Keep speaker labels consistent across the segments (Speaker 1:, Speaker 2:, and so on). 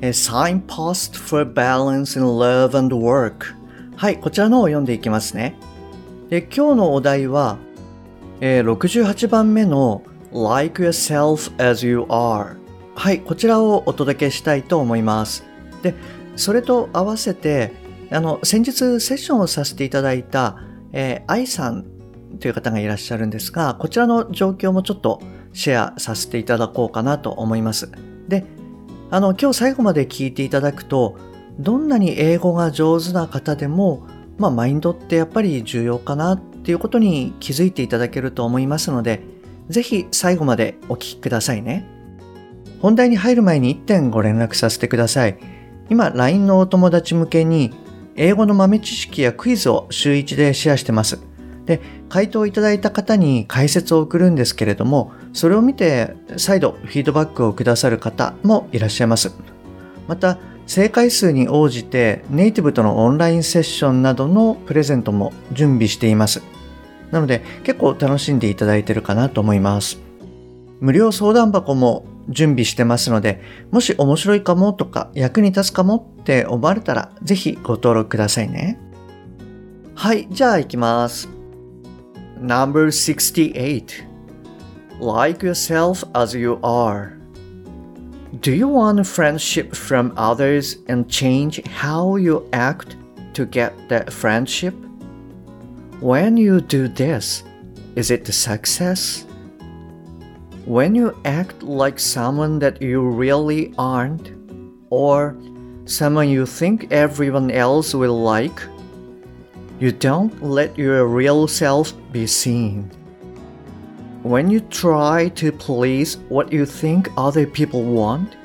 Speaker 1: Signpost for Balance in Love and Work はい、こちらのを読んでいきますね。で今日のお題は、えー、68番目の Like Yourself as You Are はい、こちらをお届けしたいと思います。で、それと合わせて、あの、先日セッションをさせていただいた、えー、愛さんという方がいらっしゃるんですが、こちらの状況もちょっとシェアさせていただこうかなと思います。で、あの、今日最後まで聞いていただくと、どんなに英語が上手な方でも、まあ、マインドってやっぱり重要かなっていうことに気づいていただけると思いますので、ぜひ最後までお聞きくださいね。本題に入る前に1点ご連絡させてください。今、LINE のお友達向けに、英語の豆知識やクイズを週1でシェアしてます。で、回答いただいた方に解説を送るんですけれども、それを見て再度フィードバックをくださる方もいらっしゃいます。また、正解数に応じてネイティブとのオンラインセッションなどのプレゼントも準備しています。なので結構楽しんでいただいてるかなと思います。無料相談箱も準備してますので、もし面白いかもとか役に立つかもって思われたらぜひご登録くださいね。はい、じゃあ行きます。Number 68 Like yourself as you are. Do you want friendship from others and change how you act to get that friendship? When you do this, is it a success? When you act like someone that you really aren't, or someone you think everyone else will like, you don't let your real self be seen. When you try to please what you think other people want,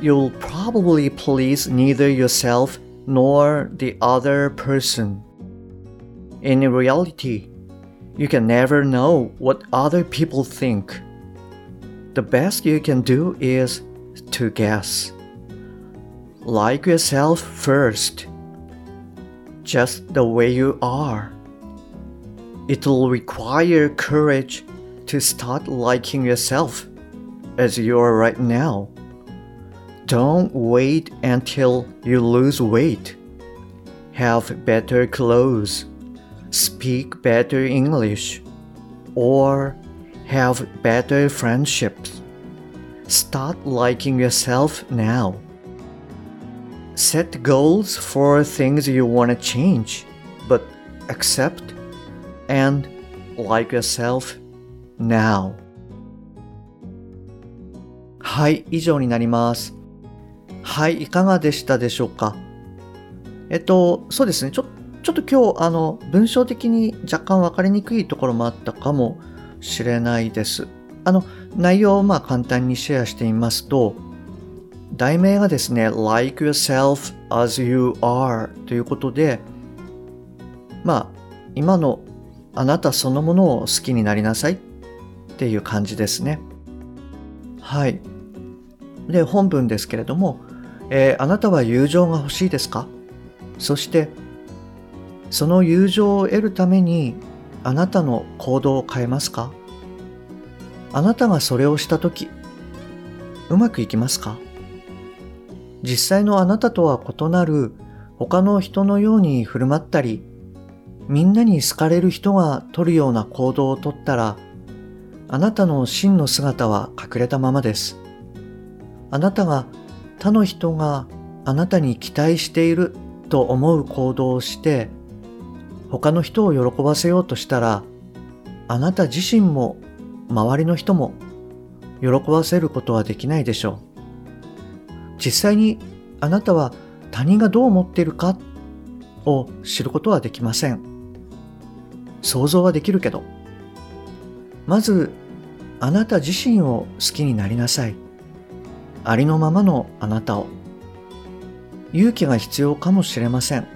Speaker 1: you'll probably please neither yourself nor the other person. In reality, you can never know what other people think. The best you can do is to guess. Like yourself first just the way you are. It'll require courage to start liking yourself as you are right now. Don't wait until you lose weight. Have better clothes. Speak better English. Or have better friendships. Start liking yourself now. Set goals for things you want to change, but accept and like yourself now. はい、以上になります。はい、いかがでしたでしょうか？えっと、そうですね。ちょちょっと今日、あの、文章的に若干分かりにくいところもあったかもしれないです。あの、内容をまあ簡単にシェアしてみますと、題名がですね、Like yourself as you are ということで、まあ、今のあなたそのものを好きになりなさいっていう感じですね。はい。で、本文ですけれども、えー、あなたは友情が欲しいですか？そして、その友情を得るためにあなたの行動を変えますか？あなたがそれをしたとき、うまくいきますか？実際のあなたとは異なる他の人のように振る舞ったり、みんなに好かれる人が取るような行動をとったら、あなたの真の姿は隠れたままです。あなたが他の人があなたに期待していると思う行動をして、他の人を喜ばせようとしたら、あなた自身も周りの人も喜ばせることはできないでしょう。実際にあなたは他人がどう思っているかを知ることはできません。想像はできるけど、まずあなた自身を好きになりなさい。ありのままのあなたを勇気が必要かもしれません。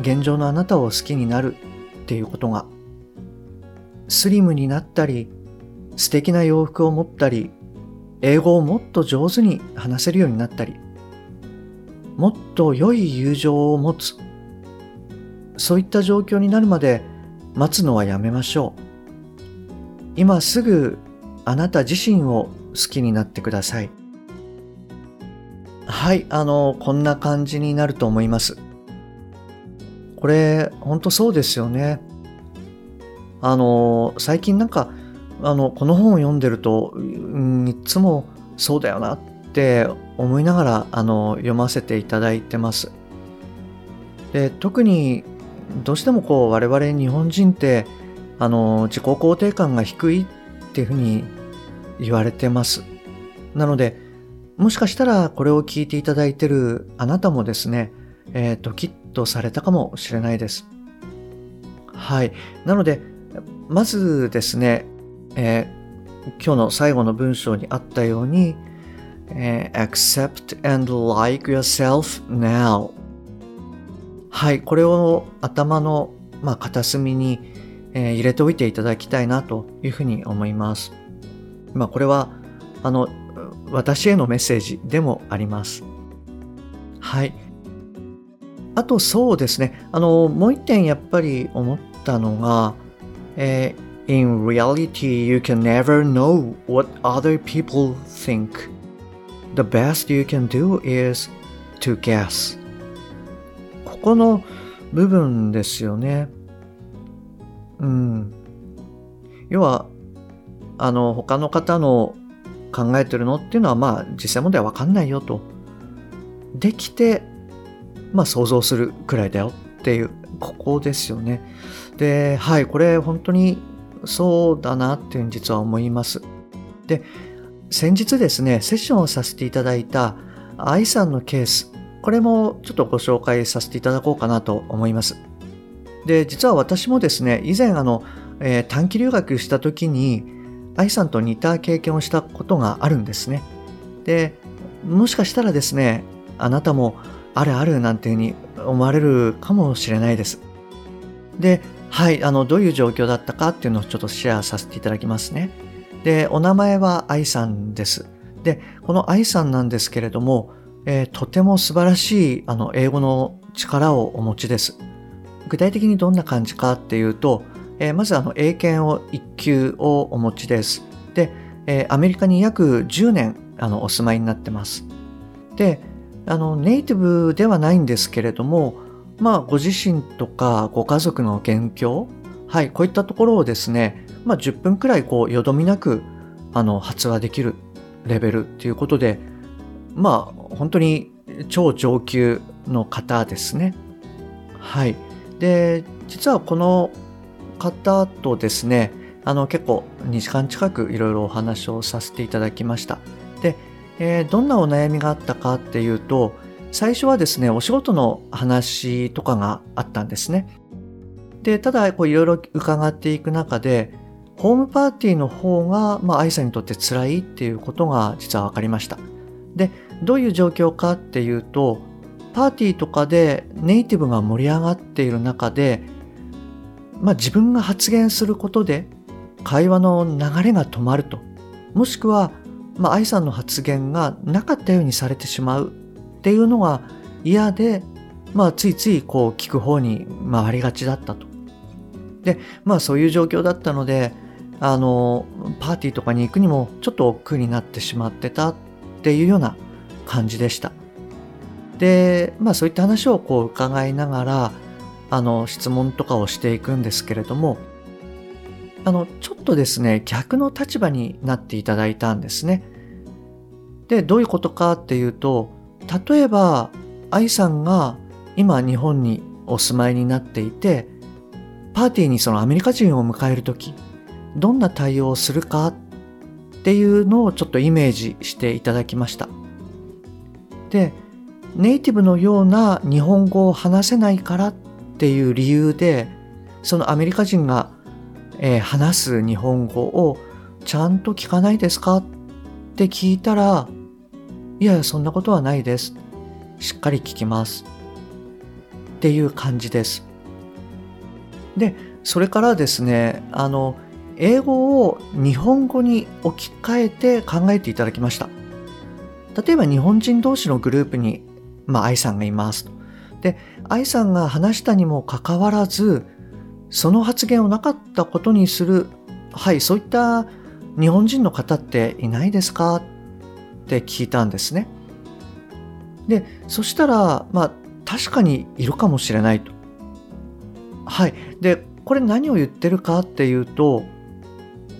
Speaker 1: 現状のあなたを好きになるっていうことが。スリムになったり、素敵な洋服を持ったり、英語をもっと上手に話せるようになったり、もっと良い友情を持つ。そういった状況になるまで待つのはやめましょう。今すぐあなた自身を好きになってください。はい、あの、こんな感じになると思います。これ、ほんとそうですよね。あの、最近なんか、あの、この本を読んでると、うん、いつもそうだよなって思いながら、あの、読ませていただいてます。で、特に、どうしてもこう、我々日本人って、あの、自己肯定感が低いっていうふうに言われてます。なので、もしかしたらこれを聞いていただいてるあなたもですね、えー、ドキッとされたかもしれないです。はい。なので、まずですね、えー、今日の最後の文章にあったように、えー、accept and like yourself now はい、これを頭の、まあ、片隅に、えー、入れておいていただきたいなというふうに思います。まあ、これは、あの、私へのメッセージでもあります。はい。あとそうですね、あの、もう一点やっぱり思ったのが、えー In reality, you can never know what other people think. The best you can do is to guess. ここの部分ですよね。うん。要は、あの、他の方の考えてるのっていうのはまあ実際問題はわかんないよと。できて、まあ想像するくらいだよっていう、ここですよね。で、はい、これ本当にそうだなっていうふうに実は思います。で、先日ですね、セッションをさせていただいた愛さんのケース、これもちょっとご紹介させていただこうかなと思います。で、実は私もですね、以前あの、えー、短期留学した時に、愛さんと似た経験をしたことがあるんですね。で、もしかしたらですね、あなたもあるあるなんていうふうに思われるかもしれないです。で、はい、あの、どういう状況だったかっていうのをちょっとシェアさせていただきますね。で、お名前は愛さんです。で、この愛さんなんですけれども、えー、とても素晴らしいあの英語の力をお持ちです。具体的にどんな感じかっていうと、えー、まずあの英検を1級をお持ちです。で、えー、アメリカに約10年あのお住まいになってます。で、あのネイティブではないんですけれども、まあご自身とかご家族の元凶、はい、こういったところをですね、まあ10分くらいこうよどみなくあの発話できるレベルっていうことで、まあ本当に超上級の方ですね。はい。で、実はこの方とですね、あの結構2時間近くいろいろお話をさせていただきました。で、えー、どんなお悩みがあったかっていうと、最初はですね、お仕事の話とかがあったんですね。で、ただ、こういろいろ伺っていく中で、ホームパーティーの方が、まあ、愛さんにとって辛いっていうことが実は分かりました。で、どういう状況かっていうと、パーティーとかでネイティブが盛り上がっている中で、まあ、自分が発言することで会話の流れが止まるともしくは、まあ、愛さんの発言がなかったようにされてしまうっていうのが嫌で、まあ、ついついこう聞く方に回りがちだったと。でまあそういう状況だったのであのパーティーとかに行くにもちょっと億劫になってしまってたっていうような感じでした。でまあそういった話をこう伺いながらあの質問とかをしていくんですけれどもあのちょっとですね逆の立場になっていただいたんですね。でどういうことかっていうと例えば愛さんが今日本にお住まいになっていてパーティーにそのアメリカ人を迎える時どんな対応をするかっていうのをちょっとイメージしていただきました。でネイティブのような日本語を話せないからっていう理由でそのアメリカ人が、えー、話す日本語をちゃんと聞かないですかって聞いたらいやいやそんなことはないです。しっかり聞きます。っていう感じです。でそれからですねあの英語を日本語に置き換えて考えていただきました。例えば日本人同士のグループに、まあ、愛さんがいます。で愛さんが話したにもかかわらずその発言をなかったことにする。はいそういった日本人の方っていないですか？って聞いたんですね。でそしたらまあ確かにいるかもしれないと。はい。でこれ何を言ってるかっていうと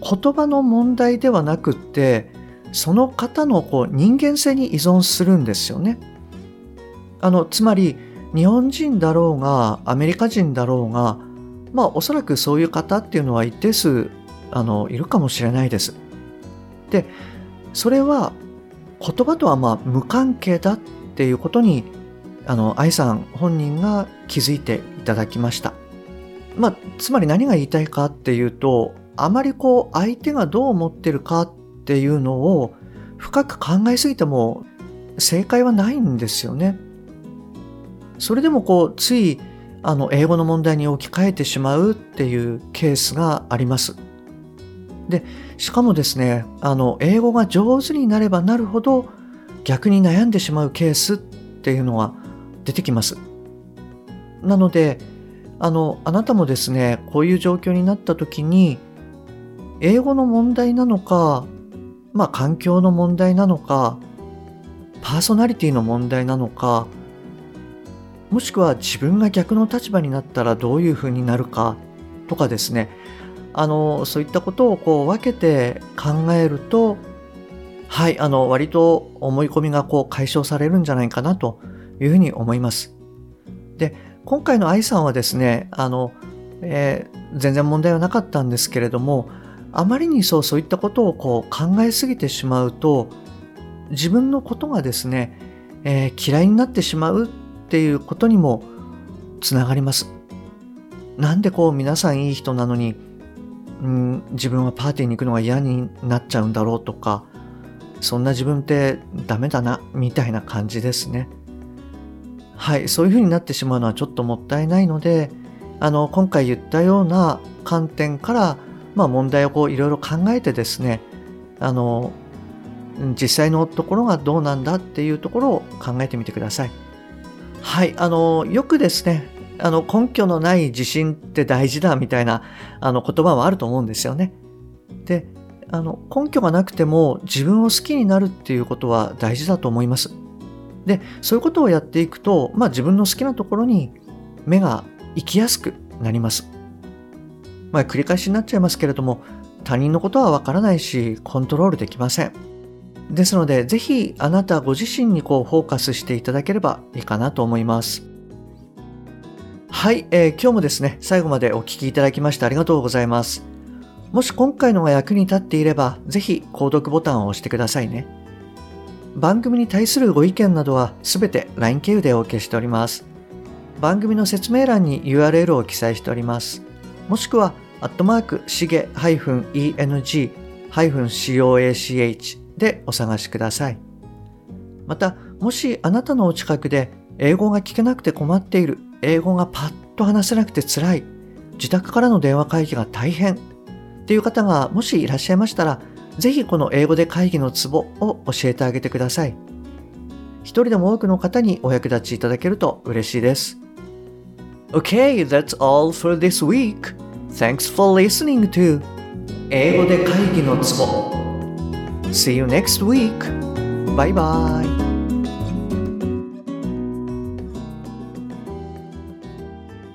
Speaker 1: 言葉の問題ではなくってその方のこう人間性に依存するんですよね。あのつまり日本人だろうがアメリカ人だろうがまあおそらくそういう方っていうのは一定数あのいるかもしれないです。でそれは言葉とはまあ無関係だっていうことにあの愛さん本人が気づいていただきました。まあつまり何が言いたいかっていうとあまりこう相手がどう思ってるかっていうのを深く考えすぎても正解はないんですよね。それでもこうついあの英語の問題に置き換えてしまうっていうケースがあります。でしかもですねあの英語が上手になればなるほど逆に悩んでしまうケースっていうのは出てきます。なのであのあなたもですねこういう状況になった時に英語の問題なのかまあ環境の問題なのかパーソナリティの問題なのかもしくは自分が逆の立場になったらどういうふうになるかとかですねあのそういったことをこう分けて考えるとはいあの割と思い込みがこう解消されるんじゃないかなというふうに思います。で今回の愛さんはですねあの、えー、全然問題はなかったんですけれどもあまりにそうそういったことをこう考えすぎてしまうと自分のことがですね、えー、嫌いになってしまうっていうことにもつながります。なんでこう皆さんいい人なのに、ん、自分はパーティーに行くのが嫌になっちゃうんだろうとか、そんな自分ってダメだな、みたいな感じですね。はい、そういうふうになってしまうのはちょっともったいないので、あの、今回言ったような観点から、まあ問題をこういろいろ考えてですね、あの、実際のところがどうなんだっていうところを考えてみてください。はい、あの、よくですね、あの、根拠のない自信って大事だみたいな、あの、言葉はあると思うんですよね。で、あの、根拠がなくても自分を好きになるっていうことは大事だと思います。で、そういうことをやっていくと、まあ自分の好きなところに目が行きやすくなります。まあ繰り返しになっちゃいますけれども、他人のことはわからないし、コントロールできません。ですので、ぜひあなたご自身にこうフォーカスしていただければいいかなと思います。はい、えー、今日もですね、最後までお聴きいただきましてありがとうございます。もし今回のが役に立っていれば、ぜひ購読ボタンを押してくださいね。番組に対するご意見などはすべて LINE 経由でお受けしております。番組の説明欄に URL を記載しております。もしくは、アットマーク、しげ -eng-coach でお探しください。また、もしあなたのお近くで英語が聞けなくて困っている、英語がパッと話せなくて辛い、自宅からの電話会議が大変っていう方がもしいらっしゃいましたら、ぜひこの英語で会議のツボを教えてあげてください。一人でも多くの方にお役立ちいただけると嬉しいです。Okay, that's all for this week. Thanks for listening to 英語で会議のツボ See you next week. Bye bye.